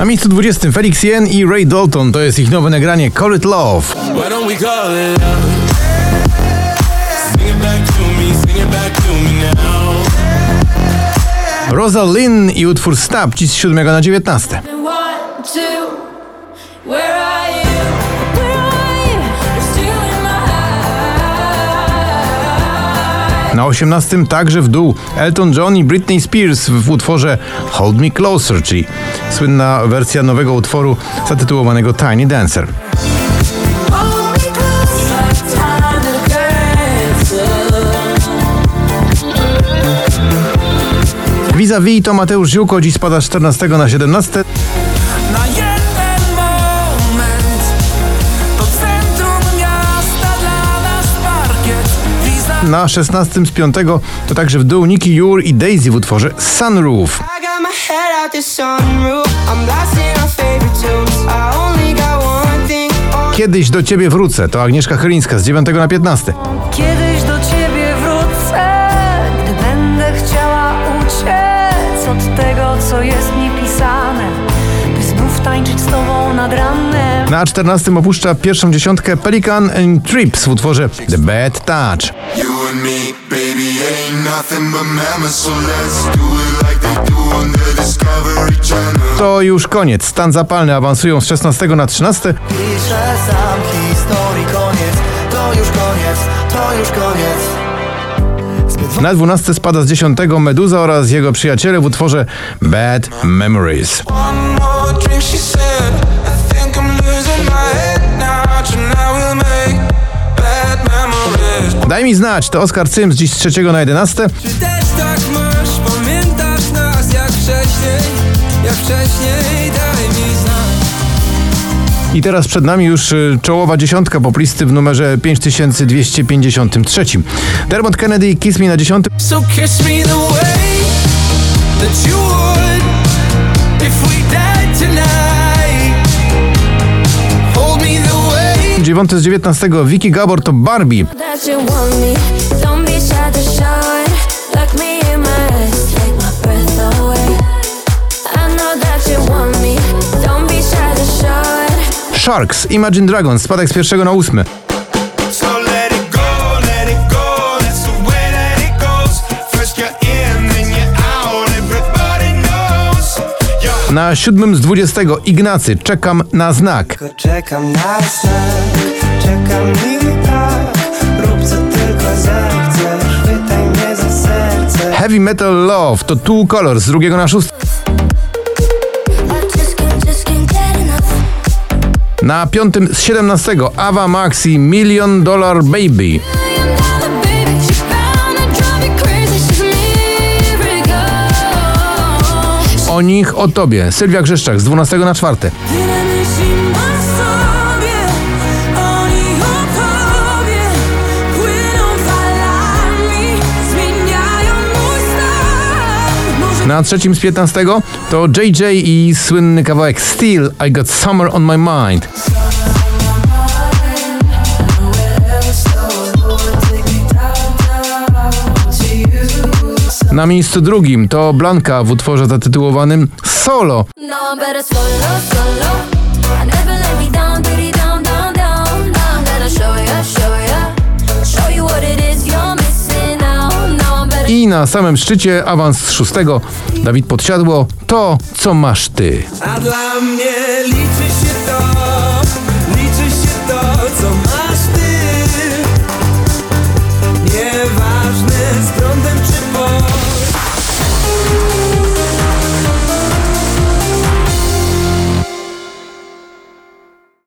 Na miejscu 20 Felix Yen i Ray Dalton to jest ich nowe nagranie Call It Love. Why don't we call it love? Sing it back to me, sing it back to me now. Rosa Lynn i utwór Stab dziś z 7 na 19. One, two, Na 18 także w dół Elton John i Britney Spears w utworze Hold Me Closer, czyli słynna wersja nowego utworu zatytułowanego Tiny Dancer. Vis-a-vis to Mateusz Ziółko dziś spada z 14 na 17. Na 16 z 5 to także w dół Nicky Jur i Daisy w utworze Sunroof. Kiedyś do ciebie wrócę to Agnieszka Chylińska z 9 na 15. Kiedyś do ciebie wrócę, gdy będę chciała uciec od tego, co jest mi pisane, tańczyć z tobą nad ranem. Na 14 opuszcza pierwszą dziesiątkę Pelican and Trips w utworze The Bad Touch. To już koniec. Stan zapalny awansują z 16 na 13. Piszę sam historii koniec, to już koniec, to już koniec. Na 12 spada z 10 Meduza oraz jego przyjaciele w utworze Bad Memories. Daj mi znać, to Oskar Cyms dziś z 3 na 11. Czy też tak masz? Pamiętasz nas jak wcześniej? Jak wcześniej? Daj znać. I teraz przed nami już y, czołowa dziesiątka poplisty w numerze 5253. Dermot Kennedy Kiss Me na 10. So kiss me the way that you would if we died tonight. Hold me the way. 9 z 19 Vicky Gabor to Barbie. That you want me, don't be shy Sharks Imagine Dragons spadek z pierwszego na 8. So let it go, let it go, that's the way that it goes. First you're in, then you're out, everybody knows. You're Na 7 z 20 Ignacy Czekam na znak. Czekam na znak, czekam i tak. Rób co tylko zechcesz, chwytaj mnie za serce. Heavy Metal Love to Two Colors z drugiego na 6. Na 5 z 17 Ava Max i Million Dollar Baby. O nich, o tobie. Sylwia Grzeszczak z 12 na 4. Na trzecim z 15 to JJ i słynny kawałek Still I Got Summer on My Mind. Na miejscu drugim to Blanka w utworze zatytułowanym Solo. No, I na samym szczycie awans z szóstego Dawid Podsiadło to co masz ty. A dla mnie liczy